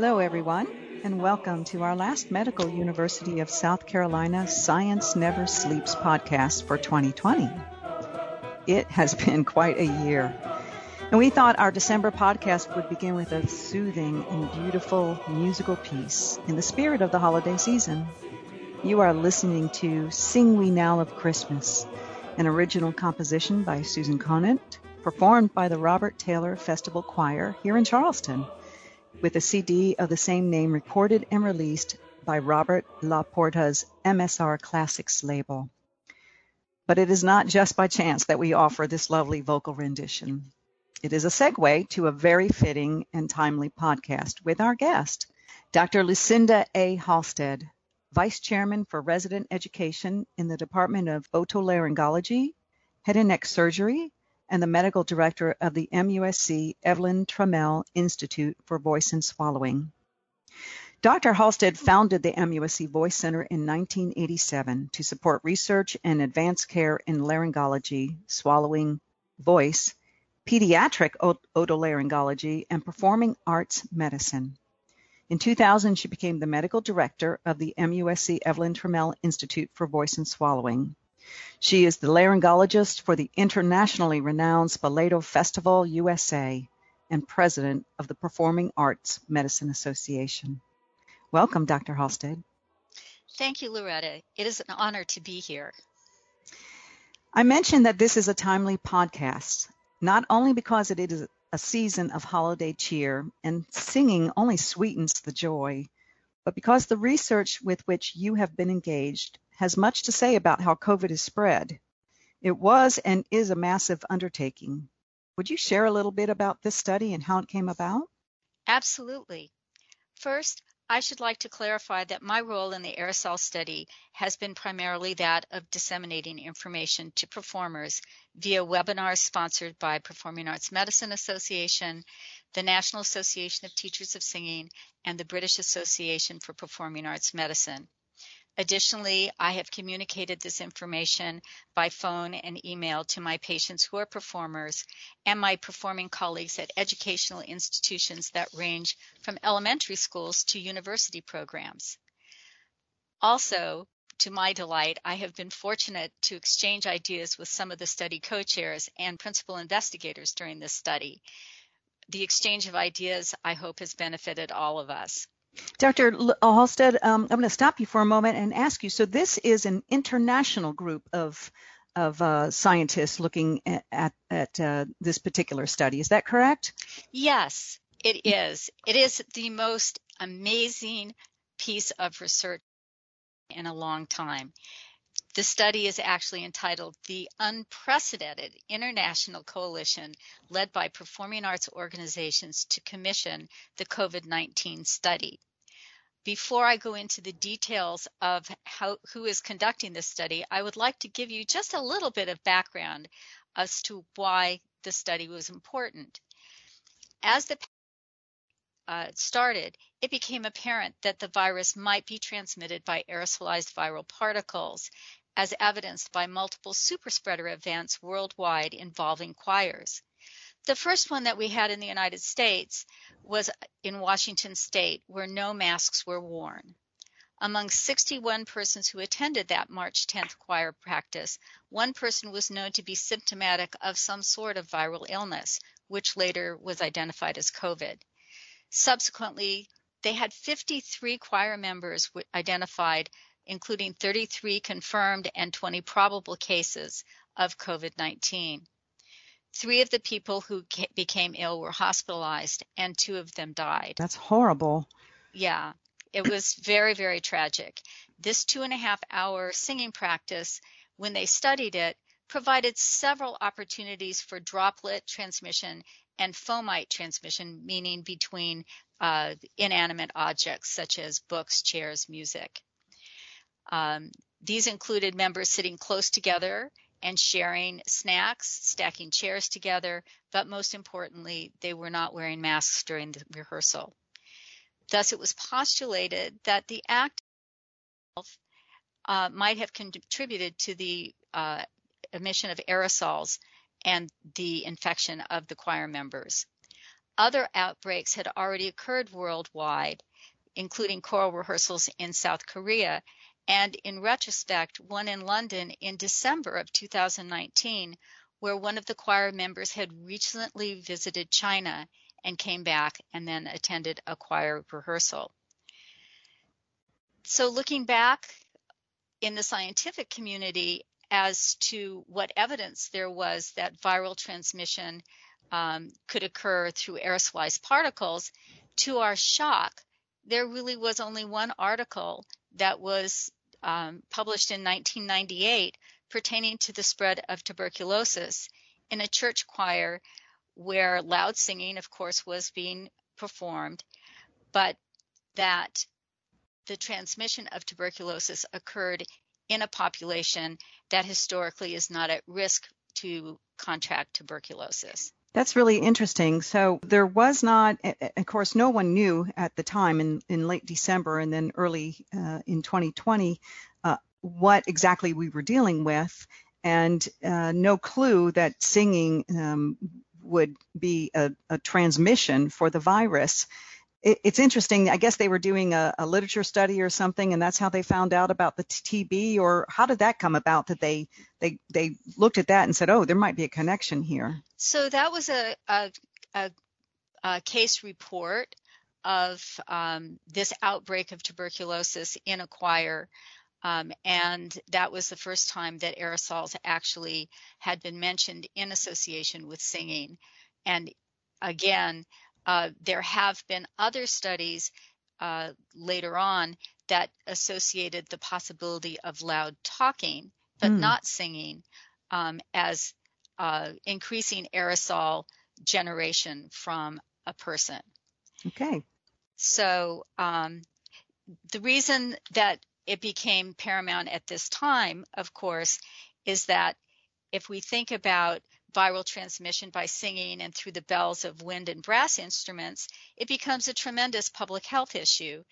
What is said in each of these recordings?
Hello, everyone, and welcome to our last Medical University of South Carolina Science Never Sleeps podcast for 2020. It has been quite a year. And we thought our December podcast would begin with a soothing and beautiful musical piece in the spirit of the holiday season. You are listening to Sing We Now of Christmas, an original composition by Susan Conant, performed by the Robert Taylor Festival Choir here in Charleston with a CD of the same name recorded and released by Robert LaPorta's MSR Classics label. But it is not just by chance that we offer this lovely vocal rendition. It is a segue to a very fitting and timely podcast with our guest, Dr. Lucinda A. Halstead, Vice Chairman for Resident Education in the Department of Otolaryngology, Head and Neck Surgery, and the medical director of the MUSC Evelyn Trammell Institute for Voice and Swallowing. Dr. Halstead founded the MUSC Voice Center in 1987 to support research and advanced care in laryngology, swallowing, voice, pediatric otolaryngology, and performing arts medicine. In 2000, she became the medical director of the MUSC Evelyn Trammell Institute for Voice and Swallowing. She is the laryngologist for the internationally renowned Spoleto Festival USA and president of the Performing Arts Medicine Association. Welcome, Dr. Halstead. Thank you, Loretta. It is an honor to be here. I mentioned that this is a timely podcast, not only because it is a season of holiday cheer and singing only sweetens the joy, but because the research with which you have been engaged has much to say about how COVID is spread. It was and is a massive undertaking. Would you share a little bit about this study and how it came about? Absolutely. First, I should like to clarify that my role in the aerosol study has been primarily that of disseminating information to performers via webinars sponsored by Performing Arts Medicine Association, the National Association of Teachers of Singing, and the British Association for Performing Arts Medicine. Additionally, I have communicated this information by phone and email to my patients who are performers and my performing colleagues at educational institutions that range from elementary schools to university programs. Also, to my delight, I have been fortunate to exchange ideas with some of the study co-chairs and principal investigators during this study. The exchange of ideas, I hope, has benefited all of us. Dr. Halstead, um, I'm going to stop you for a moment and ask you. So this is an international group of of uh, scientists looking at at, at uh, this particular study. Is that correct? Yes, it is. It is the most amazing piece of research in a long time. The study is actually entitled The Unprecedented International Coalition led by performing arts organizations to commission the COVID 19 study. Before I go into the details of how, who is conducting this study, I would like to give you just a little bit of background as to why the study was important. As the uh, started, it became apparent that the virus might be transmitted by aerosolized viral particles, as evidenced by multiple superspreader events worldwide involving choirs. The first one that we had in the United States was in Washington state, where no masks were worn. Among 61 persons who attended that March 10th choir practice, one person was known to be symptomatic of some sort of viral illness, which later was identified as COVID. Subsequently, they had 53 choir members identified, including 33 confirmed and 20 probable cases of COVID 19. Three of the people who became ill were hospitalized, and two of them died. That's horrible. Yeah, it was very, very tragic. This two and a half hour singing practice, when they studied it, provided several opportunities for droplet transmission and fomite transmission, meaning between uh, inanimate objects such as books, chairs, music. Um, these included members sitting close together and sharing snacks, stacking chairs together, but most importantly, they were not wearing masks during the rehearsal. Thus, it was postulated that the act uh, might have contributed to the uh, emission of aerosols and the infection of the choir members. other outbreaks had already occurred worldwide, including choral rehearsals in South Korea, and in retrospect, one in London in December of 2019, where one of the choir members had recently visited China and came back and then attended a choir rehearsal. So, looking back in the scientific community as to what evidence there was that viral transmission um, could occur through aerosolized particles, to our shock, there really was only one article that was um, published in 1998 pertaining to the spread of tuberculosis in a church choir where loud singing, of course, was being performed, but that the transmission of tuberculosis occurred in a population that historically is not at risk to contract tuberculosis. That's really interesting. So there was not, of course, no one knew at the time in, in late December and then early uh, in 2020 uh, what exactly we were dealing with, and uh, no clue that singing um, would be a, a, transmission for the virus. It, it's interesting. I guess they were doing a, a, literature study or something, and that's how they found out about the TB. Or how did that come about? That they they they looked at that and said, "Oh, there might be a connection here." So that was a a, a case report of um, this outbreak of tuberculosis in a choir. Um, and that was the first time that aerosols actually had been mentioned in association with singing. And again, uh, there have been other studies uh, later on that associated the possibility of loud talking, but mm. not singing, um, as uh, increasing aerosol generation from a person. Okay. So um, the reason that it became paramount at this time, of course, is that if we think about viral transmission by singing and through the bells of wind and brass instruments, it becomes a tremendous public health issue.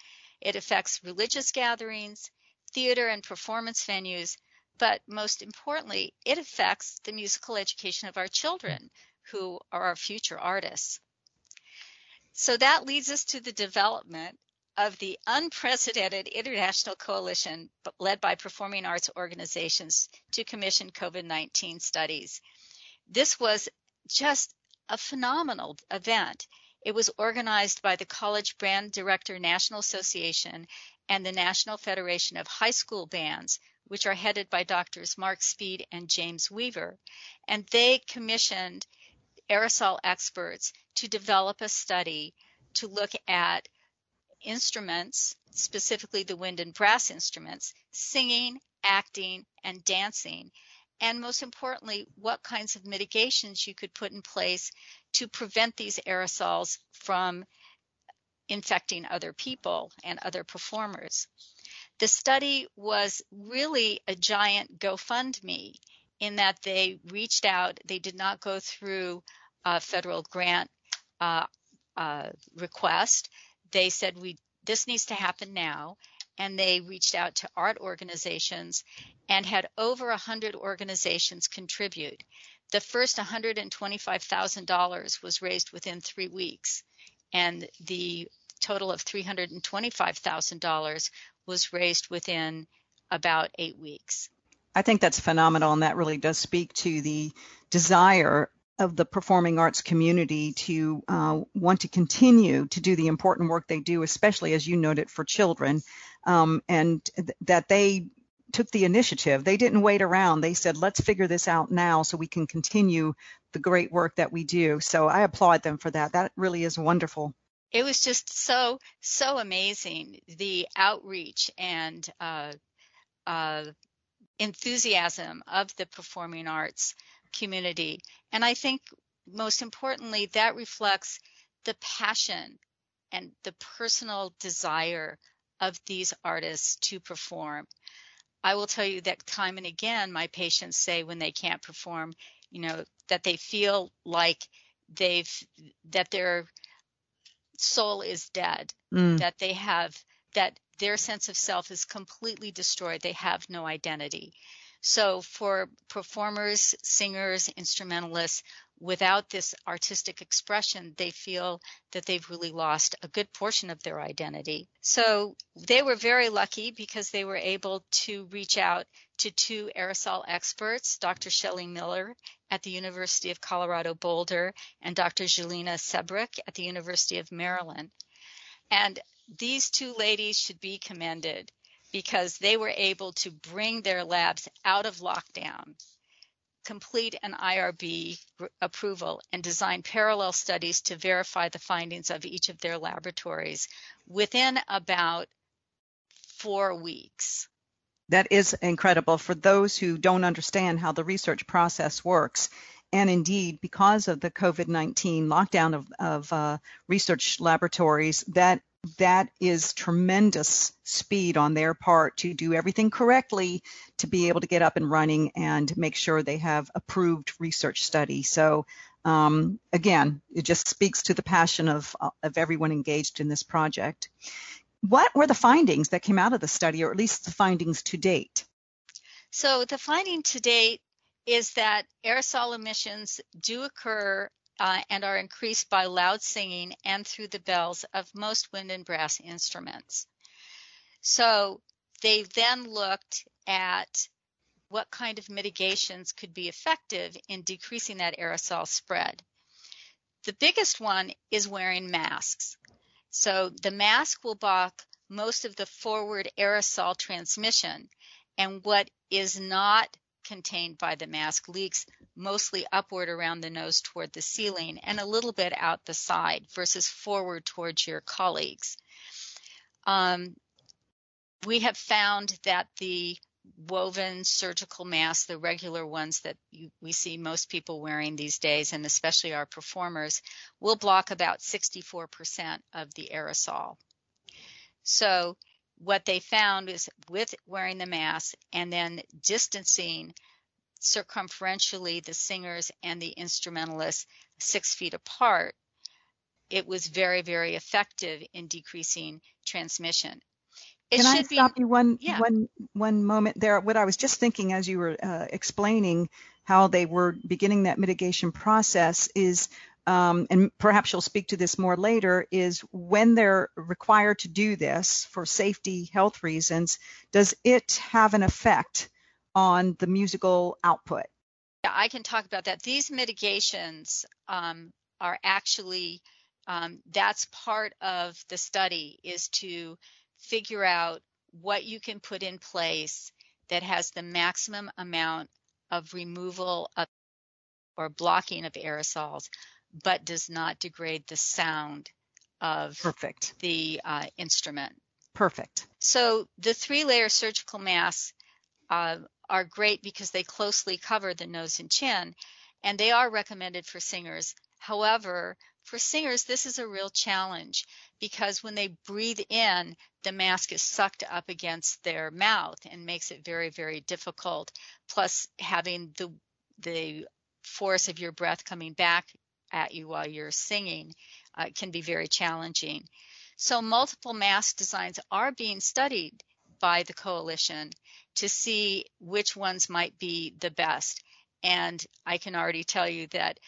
It affects religious gatherings, theater and performance venues, but most importantly, it affects the musical education of our children, who are our future artists. So that leads us to the development of the unprecedented international coalition led by performing arts organizations to commission COVID 19 studies. This was just a phenomenal event. It was organized by the College Band Director National Association and the National Federation of High School Bands, which are headed by doctors Mark Spede and James Weaver. And they commissioned aerosol experts to develop a study to look at instruments, specifically the wind and brass instruments, singing, acting, and dancing. And most importantly, what kinds of mitigations you could put in place to prevent these aerosols from infecting other people and other performers. The study was really a giant GoFundMe in that they reached out, they did not go through a federal grant uh, uh, request they said we this needs to happen now and they reached out to art organizations and had over 100 organizations contribute. The first $125,000 was raised within three weeks, and the total of $325,000 was raised within about eight weeks. I think that's phenomenal, and that really does speak to the desire of the performing arts community to uh, want to continue to do the important work they do, especially as you noted for children, um, and th- that they took the initiative. They didn't wait around. They said, let's figure this out now so we can continue the great work that we do. So I applaud them for that. That really is wonderful. It was just so, so amazing the outreach and uh, uh, enthusiasm of the performing arts community. And I think most importantly, that reflects the passion and the personal desire of these artists to perform. I will tell you that time and again, my patients say when they can't perform, you know, that they feel like they've, that their soul is dead, mm. that they have, that their sense of self is completely destroyed. They have no identity. So for performers, singers, instrumentalists, without this artistic expression, they feel that they've really lost a good portion of their identity. So they were very lucky because they were able to reach out to two aerosol experts, Dr. Shelley Miller at the University of Colorado Boulder and Dr. Jelena Srebric at the University of Maryland. And these two ladies should be commended because they were able to bring their labs out of lockdown complete an IRB approval and design parallel studies to verify the findings of each of their laboratories within about four weeks. That is incredible for those who don't understand how the research process works. And indeed, because of the COVID 19 lockdown of, of uh, research laboratories, that that is tremendous speed on their part to do everything correctly to be able to get up and running and make sure they have approved research study. So um, again, it just speaks to the passion of, of everyone engaged in this project. What were the findings that came out of the study, or at least the findings to date? So the finding to date is that aerosol emissions do occur uh, and are increased by loud singing and through the bells of most wind and brass instruments. So they then looked at what kind of mitigations could be effective in decreasing that aerosol spread. The biggest one is wearing masks. So the mask will block most of the forward aerosol transmission. And what is not contained by the mask leaks mostly upward around the nose toward the ceiling and a little bit out the side versus forward towards your colleagues. Um, we have found that the woven surgical masks, the regular ones that you, we see most people wearing these days, and especially our performers, will block about 64% of the aerosol. So what they found is with wearing the mask and then distancing circumferentially the singers and the instrumentalists six feet apart, it was very, very effective in decreasing transmission. It Can I stop be, you one, yeah. one, one moment there? What I was just thinking as you were uh, explaining how they were beginning that mitigation process is um, and perhaps you'll speak to this more later, is when they're required to do this for safety health reasons, does it have an effect on the musical output? Yeah, I can talk about that. These mitigations um, are actually um, that's part of the study is to figure out what you can put in place that has the maximum amount of removal of or blocking of aerosols but does not degrade the sound of Perfect. the uh, instrument. Perfect. So the three layer surgical masks uh, are great because they closely cover the nose and chin, and they are recommended for singers. However, for singers, this is a real challenge because when they breathe in, the mask is sucked up against their mouth and makes it very, very difficult. Plus, having the the force of your breath coming back at you while you're singing uh, can be very challenging. So multiple mask designs are being studied by the coalition to see which ones might be the best. And I can already tell you that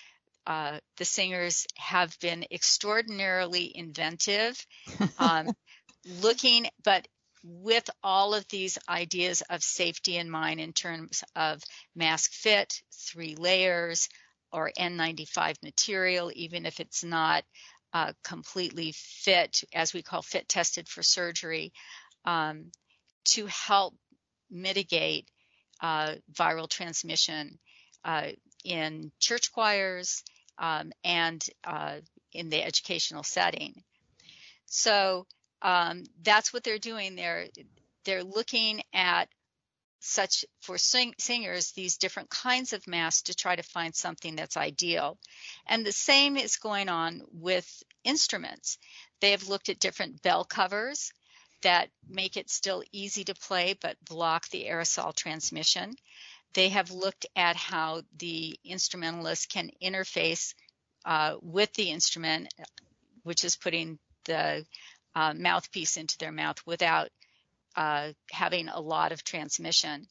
uh, the singers have been extraordinarily inventive, um, looking, but with all of these ideas of safety in mind in terms of mask fit, three layers, or N95 material, even if it's not uh, completely fit, as we call fit tested for surgery, um, to help mitigate uh, viral transmission uh, in church choirs um, and uh, in the educational setting. So um, that's what they're doing. They're they're looking at such for sing- singers these different kinds of masks to try to find something that's ideal. And the same is going on with instruments. They have looked at different bell covers that make it still easy to play but block the aerosol transmission. They have looked at how the instrumentalist can interface uh, with the instrument, which is putting the uh, mouthpiece into their mouth without uh, having a lot of transmission.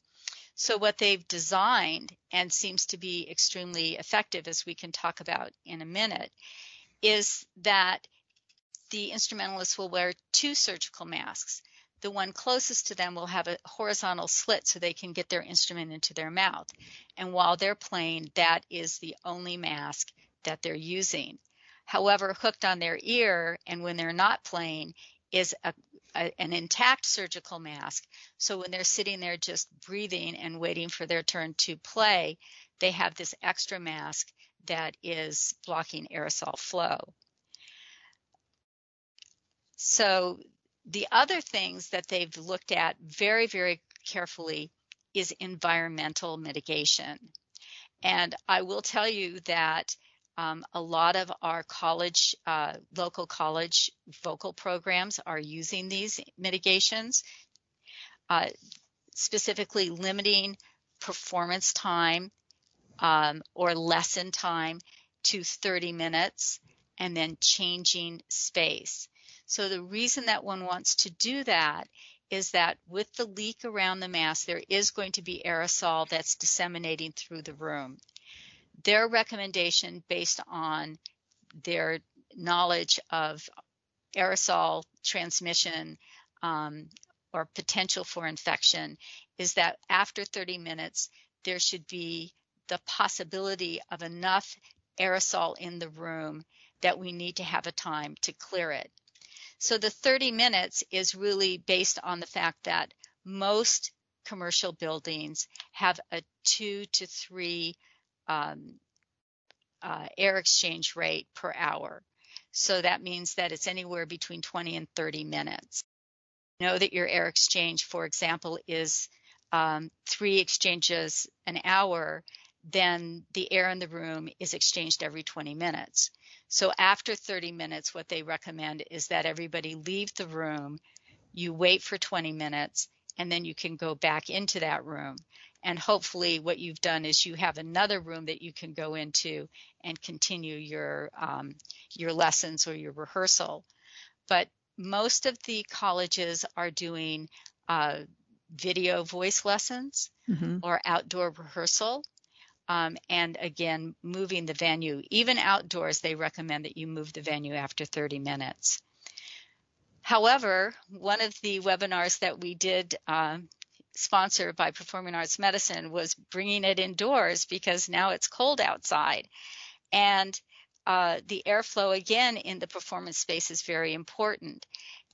So, what they've designed and seems to be extremely effective, as we can talk about in a minute, is that the instrumentalists will wear two surgical masks. The one closest to them will have a horizontal slit so they can get their instrument into their mouth. And while they're playing, that is the only mask that they're using. However, hooked on their ear and when they're not playing is a a, an intact surgical mask. So when they're sitting there just breathing and waiting for their turn to play, they have this extra mask that is blocking aerosol flow. So the other things that they've looked at very, very carefully is environmental mitigation. And I will tell you that um, a lot of our college, uh, local college vocal programs are using these mitigations, uh, specifically limiting performance time um, or lesson time to 30 minutes and then changing space. So the reason that one wants to do that is that with the leak around the mask, there is going to be aerosol that's disseminating through the room their recommendation based on their knowledge of aerosol transmission um, or potential for infection is that after 30 minutes, there should be the possibility of enough aerosol in the room that we need to have a time to clear it. So the 30 minutes is really based on the fact that most commercial buildings have a two to three um, uh, air exchange rate per hour. So that means that it's anywhere between 20 and 30 minutes. Know that your air exchange, for example, is um, three exchanges an hour, then the air in the room is exchanged every 20 minutes. So after 30 minutes, what they recommend is that everybody leave the room, you wait for 20 minutes, and then you can go back into that room and hopefully what you've done is you have another room that you can go into and continue your um, your lessons or your rehearsal. But most of the colleges are doing uh, video voice lessons mm-hmm. or outdoor rehearsal. Um, and again moving the venue even outdoors they recommend that you move the venue after 30 minutes. However, one of the webinars that we did um, sponsored by Performing Arts Medicine was bringing it indoors because now it's cold outside. And uh, the airflow again in the performance space is very important.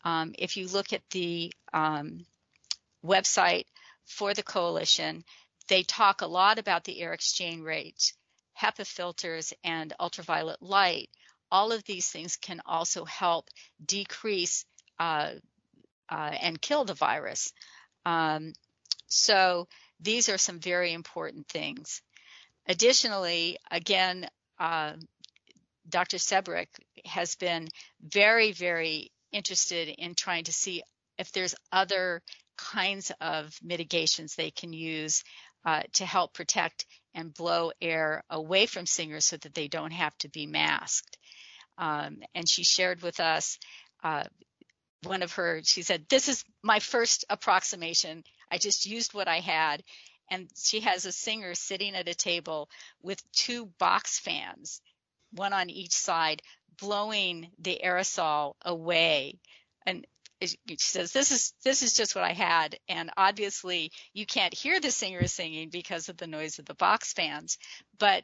Um, if you look at the um, website for the coalition, they talk a lot about the air exchange rates, HEPA filters, and ultraviolet light. All of these things can also help decrease uh, uh, and kill the virus. Um, so these are some very important things. Additionally, again, uh, Dr. Srebric has been very, very interested in trying to see if there's other kinds of mitigations they can use uh, to help protect and blow air away from singers so that they don't have to be masked. Um, and she shared with us uh, one of her, she said, This is my first approximation. I just used what I had. And she has a singer sitting at a table with two box fans, one on each side, blowing the aerosol away. And she says, "This is this is just what I had." And obviously, you can't hear the singer singing because of the noise of the box fans. But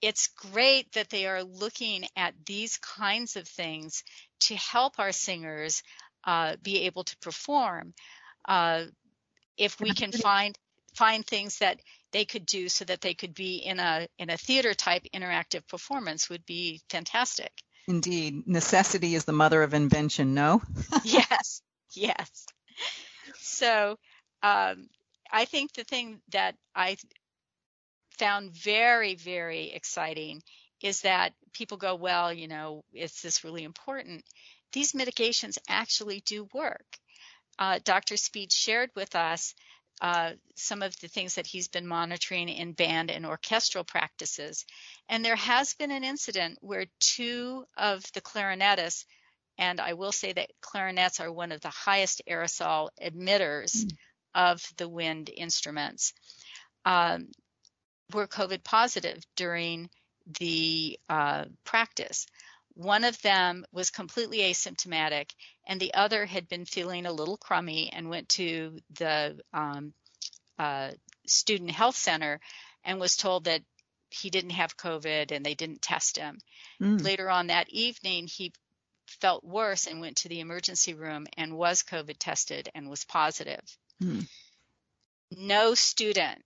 it's great that they are looking at these kinds of things to help our singers uh, be able to perform. Uh, if we can find find things that they could do so that they could be in a in a theater type interactive performance would be fantastic. Indeed, necessity is the mother of invention. No. yes, yes. So, um, I think the thing that I found very very exciting is that people go, well, you know, is this really important? These mitigations actually do work uh, Dr. Spede shared with us uh, some of the things that he's been monitoring in band and orchestral practices. And there has been an incident where two of the clarinetists, and I will say that clarinets are one of the highest aerosol emitters mm. of the wind instruments. um, were COVID positive during the uh, practice. One of them was completely asymptomatic, and the other had been feeling a little crummy and went to the um, uh, student health center and was told that he didn't have COVID and they didn't test him. Mm. Later on that evening, he felt worse and went to the emergency room and was COVID tested and was positive. Mm. No student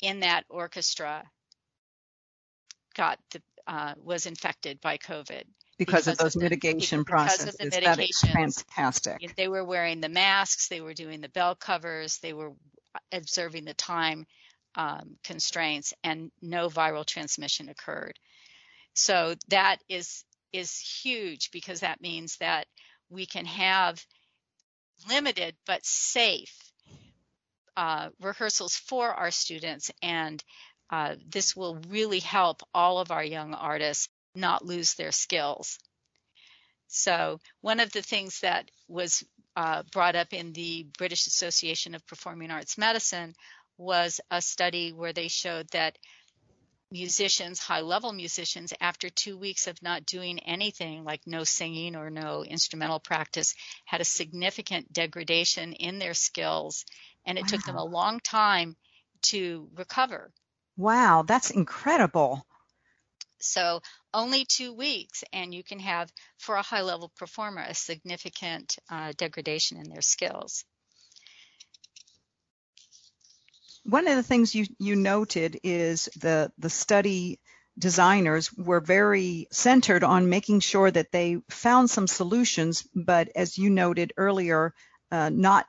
in that orchestra got the uh, was infected by COVID because, because of those of the, mitigation processes. Because of the medications, fantastic. They were wearing the masks. They were doing the bell covers. They were observing the time um, constraints, and no viral transmission occurred. So that is is huge because that means that we can have limited but safe uh, rehearsals for our students, and uh, this will really help all of our young artists not lose their skills. So, one of the things that was uh, brought up in the British Association of Performing Arts Medicine was a study where they showed that musicians, high level musicians, after two weeks of not doing anything, like no singing or no instrumental practice, had a significant degradation in their skills. And it wow. took them a long time to recover. Wow, that's incredible. So only two weeks, and you can have, for a high level performer, a significant uh, degradation in their skills. one of the things you, you noted is the, the study designers were very centered on making sure that they found some solutions, but as you noted earlier, uh, not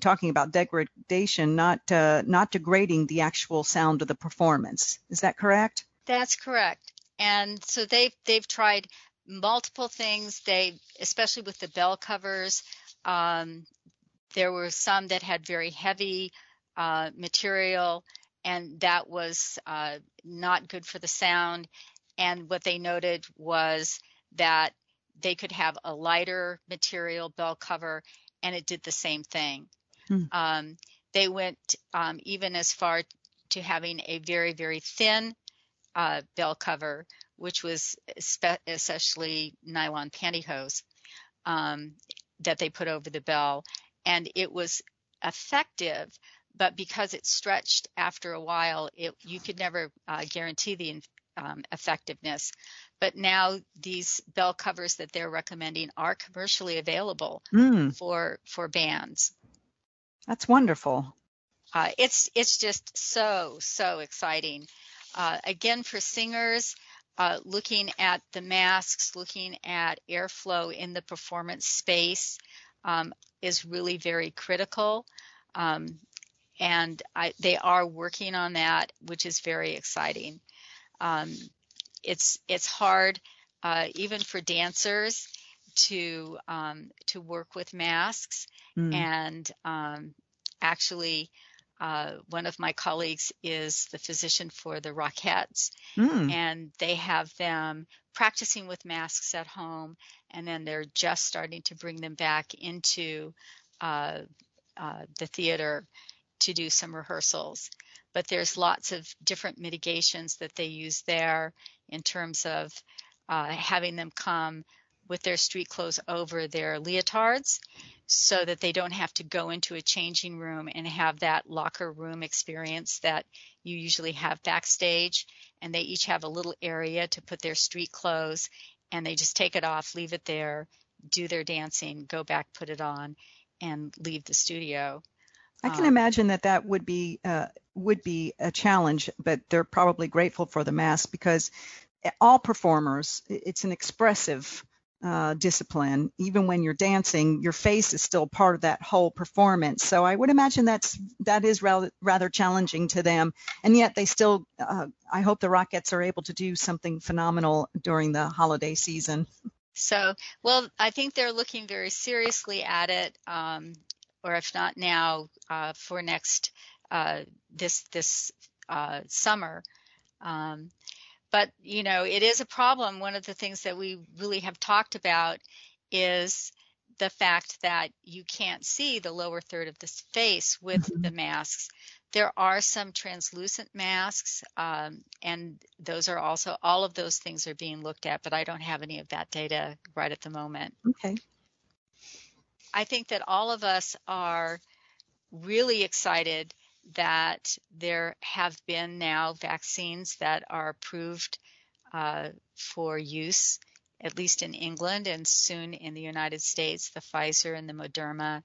talking about degradation, not uh, not degrading the actual sound of the performance. Is that correct? That's correct. And so they've they've tried multiple things. They, especially with the bell covers, um, there were some that had very heavy uh, material, and that was uh, not good for the sound. And what they noted was that they could have a lighter material bell cover, and it did the same thing. Hmm. Um, they went um, even as far to having a very, very thin uh, bell cover, which was spe- essentially nylon pantyhose um, that they put over the bell. And it was effective, but because it stretched after a while, it, you could never uh, guarantee the um, effectiveness. But now these bell covers that they're recommending are commercially available mm. for for bands. That's wonderful. Uh, it's it's just so so exciting. Uh, again, for singers, uh, looking at the masks, looking at airflow in the performance space um, is really very critical. Um, and I, they are working on that, which is very exciting. Um, it's it's hard uh, even for dancers to um, to work with masks, mm. and um, actually. Uh, one of my colleagues is the physician for the Rockettes, mm. and they have them practicing with masks at home, and then they're just starting to bring them back into uh, uh, the theater to do some rehearsals. But there's lots of different mitigations that they use there in terms of uh, having them come with their street clothes over their leotards so that they don't have to go into a changing room and have that locker room experience that you usually have backstage. And they each have a little area to put their street clothes and they just take it off, leave it there, do their dancing, go back, put it on, and leave the studio. I can um, imagine that that would be uh, would be a challenge, but they're probably grateful for the mask because all performers, it's an expressive uh, discipline. Even when you're dancing, your face is still part of that whole performance. So I would imagine that's that is rather rather challenging to them, and yet they still. Uh, I hope the Rockettes are able to do something phenomenal during the holiday season. So, well, I think they're looking very seriously at it. Um, or if not now, uh, for next uh, this this uh, summer. Um, but you know, it is a problem. One of the things that we really have talked about is the fact that you can't see the lower third of the face with mm-hmm. the masks. there are some translucent masks, um, and those are also, all of those things are being looked at, but I don't have any of that data right at the moment. Okay. I think that all of us are really excited that there have been now vaccines that are approved uh, for use, at least in England and soon in the United States, the Pfizer and the Moderna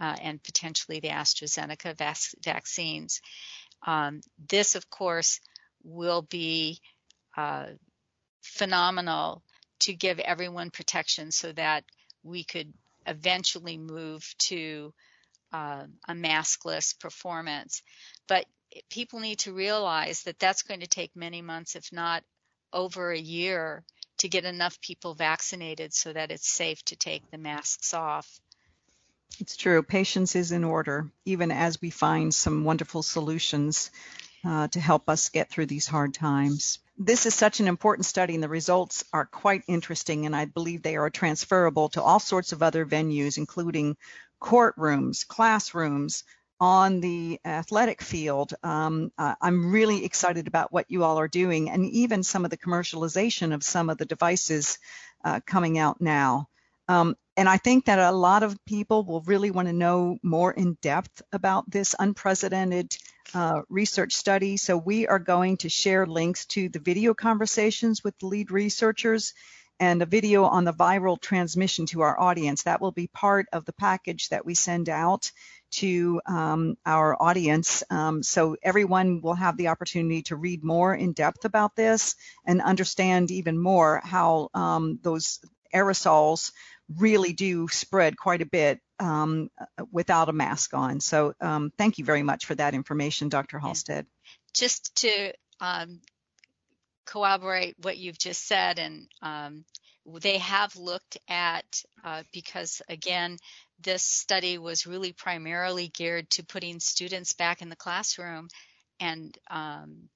uh, and potentially the AstraZeneca vac- vaccines. Um, this, of course, will be uh, phenomenal to give everyone protection so that we could eventually move to uh, a maskless performance. But people need to realize that that's going to take many months, if not over a year, to get enough people vaccinated so that it's safe to take the masks off. It's true. Patience is in order, even as we find some wonderful solutions uh, to help us get through these hard times. This is such an important study, and the results are quite interesting, and I believe they are transferable to all sorts of other venues, including courtrooms, classrooms, on the athletic field. Um, uh, I'm really excited about what you all are doing, and even some of the commercialization of some of the devices uh, coming out now. Um, and I think that a lot of people will really want to know more in depth about this unprecedented uh, research study. So we are going to share links to the video conversations with the lead researchers and a video on the viral transmission to our audience. That will be part of the package that we send out to um, our audience. Um, so everyone will have the opportunity to read more in depth about this and understand even more how um, those aerosols really do spread quite a bit um, without a mask on. So um, thank you very much for that information, Dr. Halstead. Just to um, corroborate what you've just said, and um, they have looked at, uh, because again, this study was really primarily geared to putting students back in the classroom and um,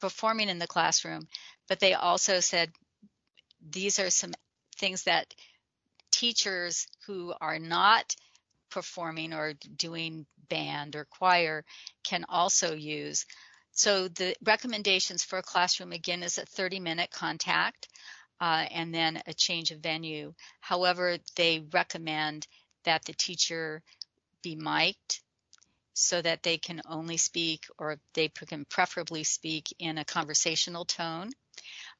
performing in the classroom, but they also said these are some things that teachers who are not performing or doing band or choir can also use. So the recommendations for a classroom again is a 30 minute contact uh, and then a change of venue. However, they recommend that the teacher be mic'd so that they can only speak or they can preferably speak in a conversational tone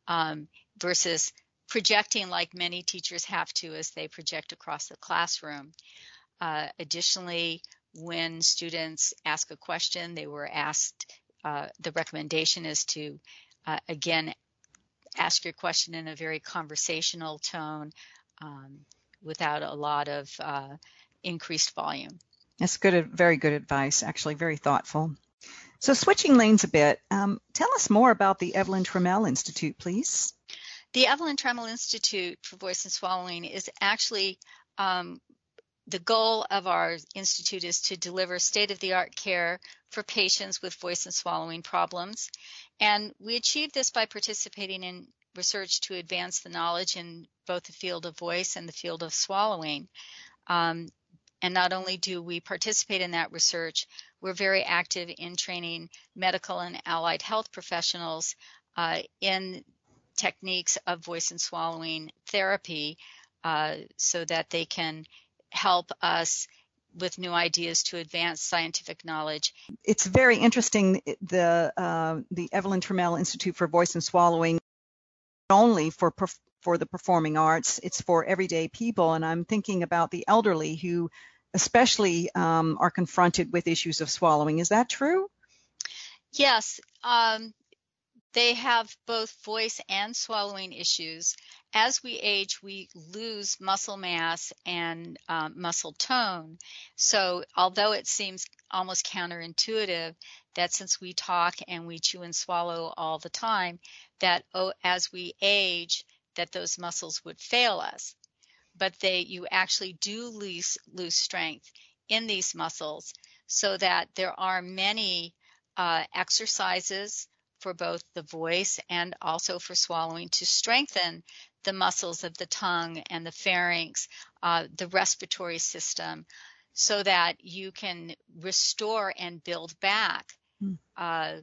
um, versus projecting like many teachers have to as they project across the classroom. Uh, additionally, when students ask a question, they were asked, uh, the recommendation is to, uh, again, ask your question in a very conversational tone um, without a lot of uh, increased volume. That's good, very good advice, actually, very thoughtful. So, switching lanes a bit, um, tell us more about the Evelyn Trammell Institute, please. The Evelyn Trammell Institute for Voice and Swallowing is actually um, the goal of our institute is to deliver state of the art care for patients with voice and swallowing problems. And we achieve this by participating in research to advance the knowledge in both the field of voice and the field of swallowing. Um, and not only do we participate in that research, we're very active in training medical and allied health professionals uh, in techniques of voice and swallowing therapy uh, so that they can help us with new ideas to advance scientific knowledge. It's very interesting. The uh, the Evelyn Trammell Institute for Voice and Swallowing, not only for perf- for the performing arts, it's for everyday people. And I'm thinking about the elderly who, especially, um, are confronted with issues of swallowing. Is that true? Yes. Um, they have both voice and swallowing issues. As we age, we lose muscle mass and um, muscle tone. So, although it seems almost counterintuitive that since we talk and we chew and swallow all the time, that oh, as we age, that those muscles would fail us. But they, you actually do lose lose strength in these muscles, so that there are many uh, exercises for both the voice and also for swallowing to strengthen the muscles of the tongue and the pharynx, uh, the respiratory system. so that you can restore and build back mm. uh,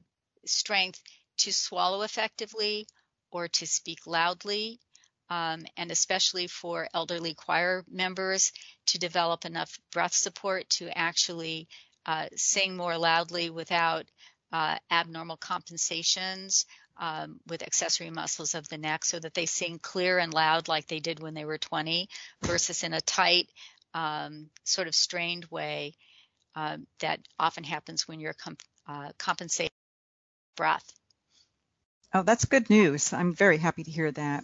strength to swallow effectively or to speak loudly, um, and especially for elderly choir members to develop enough breath support to actually uh, sing more loudly without uh, abnormal compensations um, with accessory muscles of the neck so that they sing clear and loud like they did when they were 20 versus in a tight, um, sort of strained way uh, that often happens when you're comp- uh, compensating breath. Oh, that's good news. I'm very happy to hear that.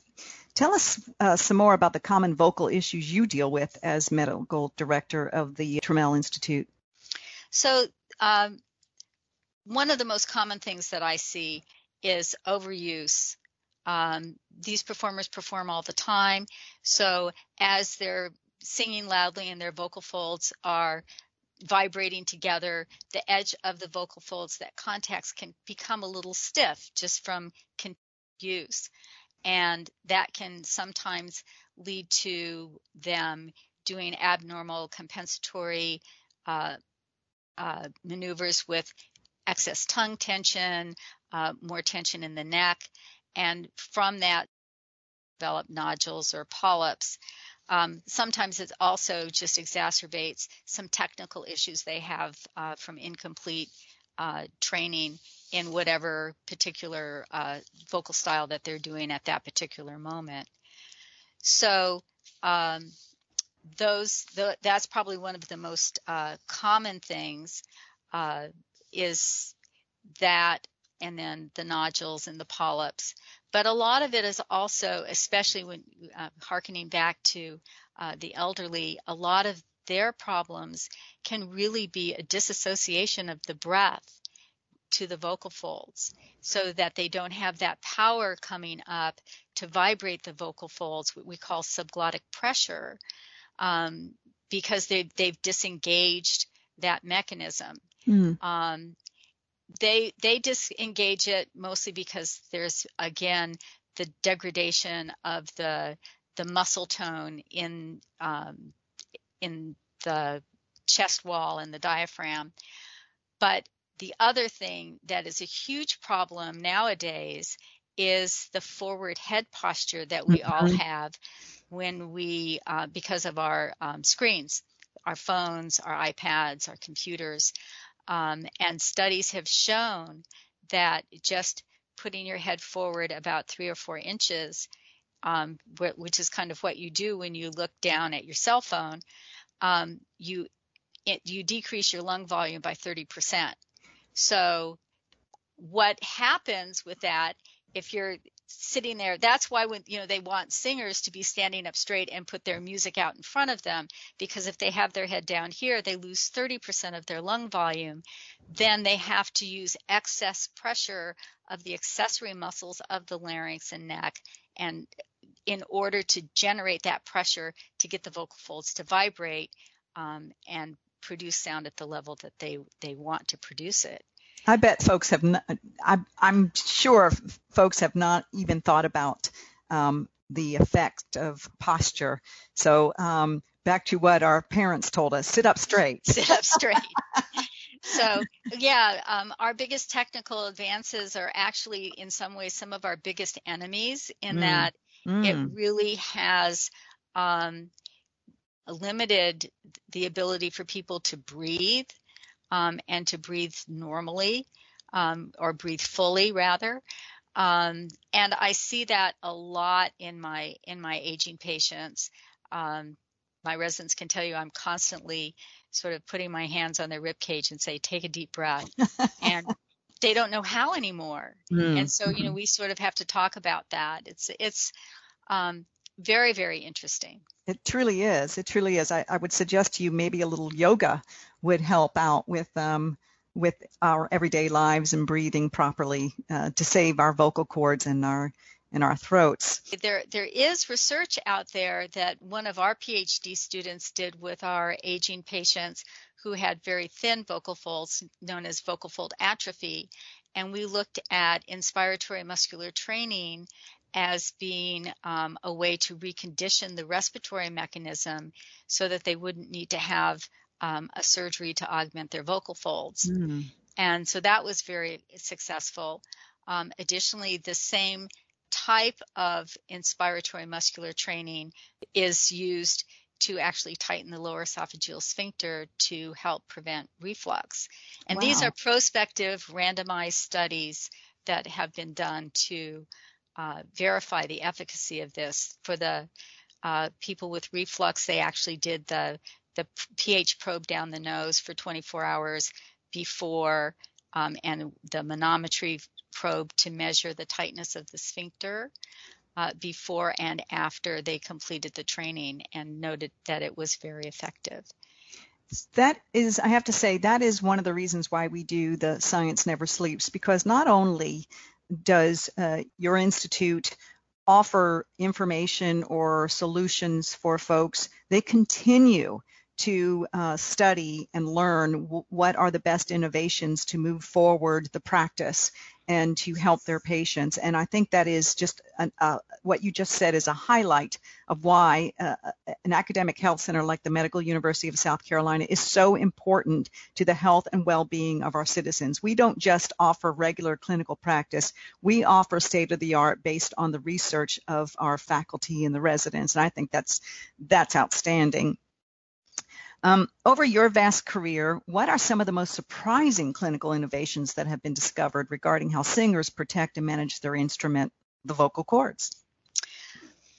Tell us uh, some more about the common vocal issues you deal with as medical director of the Trammell Institute. So, um, one of the most common things that I see is overuse. Um, these performers perform all the time. So as they're singing loudly and their vocal folds are vibrating together, the edge of the vocal folds that contacts can become a little stiff just from use. And that can sometimes lead to them doing abnormal compensatory uh, uh, maneuvers with excess tongue tension, uh, more tension in the neck, and from that develop nodules or polyps. Um, sometimes it also just exacerbates some technical issues they have uh, from incomplete uh, training in whatever particular uh, vocal style that they're doing at that particular moment. So um, those the, that's probably one of the most uh, common things uh, is that and then the nodules and the polyps. But a lot of it is also, especially when uh, harkening back to uh, the elderly, a lot of their problems can really be a disassociation of the breath to the vocal folds so that they don't have that power coming up to vibrate the vocal folds, what we call subglottic pressure, um, because they, they've disengaged that mechanism. Mm. Um, they they disengage it mostly because there's again the degradation of the the muscle tone in um, in the chest wall and the diaphragm. But the other thing that is a huge problem nowadays is the forward head posture that we mm-hmm. all have when we, uh, because of our um, screens, our phones, our iPads, our computers. Um, and studies have shown that just putting your head forward about three or four inches, um, which is kind of what you do when you look down at your cell phone, um, you it, you decrease your lung volume by 30%. So what happens with that if you're sitting there. That's why when you know they want singers to be standing up straight and put their music out in front of them because if they have their head down here, they lose 30% of their lung volume. Then they have to use excess pressure of the accessory muscles of the larynx and neck and in order to generate that pressure to get the vocal folds to vibrate um, and produce sound at the level that they they want to produce it. I bet folks have not, I, am sure folks have not even thought about um, the effect of posture. So um, back to what our parents told us, sit up straight. Sit up straight. so yeah, um, our biggest technical advances are actually in some ways some of our biggest enemies in mm. that mm. it really has um, limited the ability for people to breathe um, and to breathe normally um, or breathe fully rather. Um, and I see that a lot in my in my aging patients. Um, my residents can tell you I'm constantly sort of putting my hands on their rib cage and say, take a deep breath. and they don't know how anymore. Mm. And so, you know, we sort of have to talk about that. It's it's um, very, very interesting. It truly is. It truly is. I, I, would suggest to you maybe a little yoga would help out with um, with our everyday lives and breathing properly uh, to save our vocal cords and our and our throats. There there is research out there that one of our PhD students did with our aging patients who had very thin vocal folds known as vocal fold atrophy and we looked at inspiratory muscular training as being um, a way to recondition the respiratory mechanism so that they wouldn't need to have um, a surgery to augment their vocal folds. Mm. And so that was very successful. Um, additionally, the same type of inspiratory muscular training is used to actually tighten the lower esophageal sphincter to help prevent reflux. And wow. these are prospective randomized studies that have been done to uh, verify the efficacy of this. For the uh, people with reflux, they actually did the the pH probe down the nose for 24 hours before, um, and the manometry probe to measure the tightness of the sphincter uh, before and after they completed the training and noted that it was very effective. That is, I have to say, that is one of the reasons why we do the Science Never Sleeps, because not only does uh, your institute offer information or solutions for folks, they continue to uh, study and learn what are the best innovations to move forward the practice and to help their patients. And I think that is just an, uh, what you just said is a highlight of why uh, an academic health center like the Medical University of South Carolina is so important to the health and well-being of our citizens. We don't just offer regular clinical practice. We offer state of the art based on the research of our faculty and the residents. And I think that's that's outstanding. Um, over your vast career, what are some of the most surprising clinical innovations that have been discovered regarding how singers protect and manage their instrument, the vocal cords?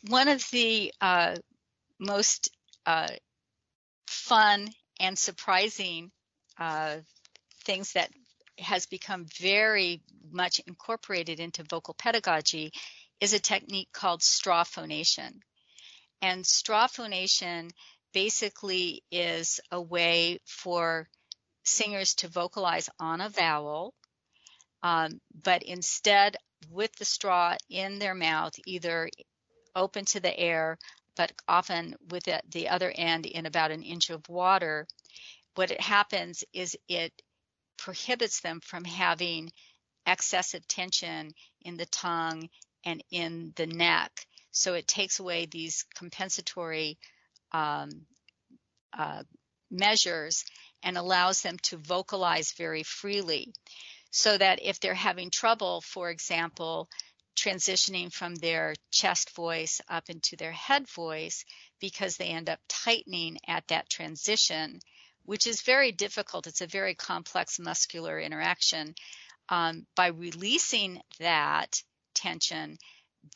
One of the uh, most uh, fun and surprising uh, things that has become very much incorporated into vocal pedagogy is a technique called straw phonation. And straw phonation basically is a way for singers to vocalize on a vowel, um, but instead with the straw in their mouth, either open to the air, but often with it, the other end in about an inch of water, what it happens is it prohibits them from having excessive tension in the tongue and in the neck. So it takes away these compensatory um, uh, measures and allows them to vocalize very freely. So that if they're having trouble, for example, transitioning from their chest voice up into their head voice because they end up tightening at that transition, which is very difficult. It's a very complex muscular interaction. Um, by releasing that tension,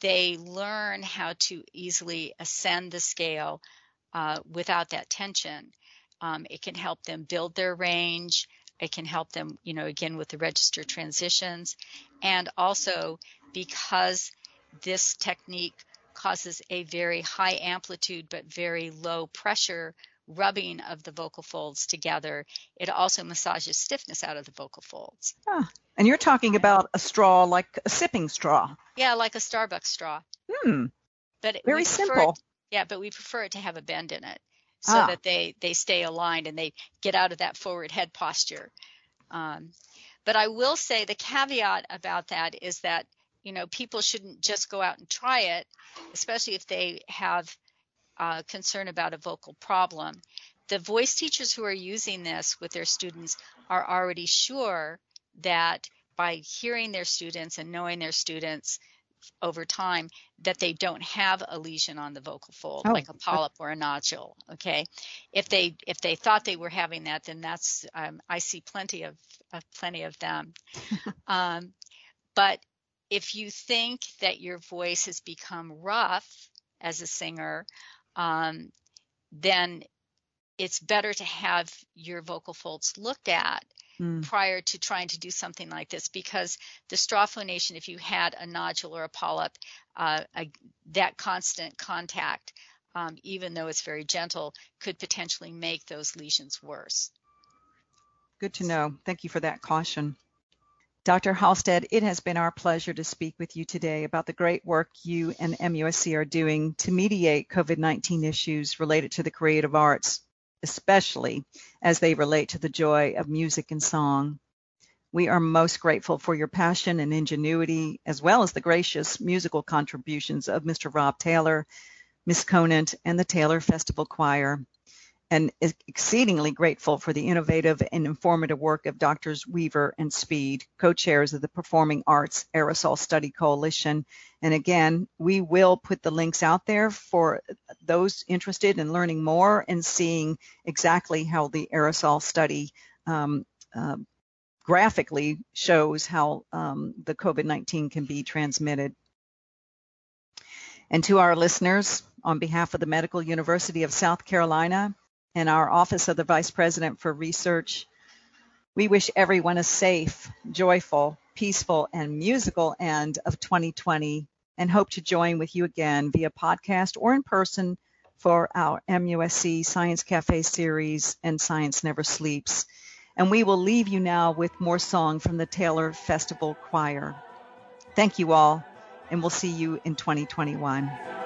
they learn how to easily ascend the scale uh, without that tension. Um, it can help them build their range. It can help them, you know, again with the register transitions. And also because this technique causes a very high amplitude but very low pressure rubbing of the vocal folds together, it also massages stiffness out of the vocal folds. Ah, and you're talking about a straw like a sipping straw. Yeah, like a Starbucks straw. Hmm. But very simple. Yeah, but we prefer it to have a bend in it so ah. that they they stay aligned and they get out of that forward head posture. Um, but I will say the caveat about that is that you know people shouldn't just go out and try it, especially if they have uh, concern about a vocal problem. The voice teachers who are using this with their students are already sure that by hearing their students and knowing their students over time that they don't have a lesion on the vocal fold oh. like a polyp or a nodule okay if they if they thought they were having that then that's um, i see plenty of, of plenty of them um, but if you think that your voice has become rough as a singer um, then it's better to have your vocal folds looked at mm. prior to trying to do something like this because the straw phonation, if you had a nodule or a polyp, uh, a, that constant contact, um, even though it's very gentle, could potentially make those lesions worse. Good to know. Thank you for that caution. Dr. Halstead, it has been our pleasure to speak with you today about the great work you and MUSC are doing to mediate COVID 19 issues related to the creative arts especially as they relate to the joy of music and song. We are most grateful for your passion and ingenuity, as well as the gracious musical contributions of Mr. Rob Taylor, Miss Conant, and the Taylor Festival Choir. And is exceedingly grateful for the innovative and informative work of Drs. Weaver and Spede, co-chairs of the Performing Arts Aerosol Study Coalition. And again, we will put the links out there for those interested in learning more and seeing exactly how the aerosol study um, uh, graphically shows how um, the COVID-19 can be transmitted. And to our listeners, on behalf of the Medical University of South Carolina, and our Office of the Vice President for Research. We wish everyone a safe, joyful, peaceful, and musical end of 2020 and hope to join with you again via podcast or in person for our MUSC Science Cafe series and Science Never Sleeps. And we will leave you now with more song from the Taylor Festival Choir. Thank you all, and we'll see you in 2021.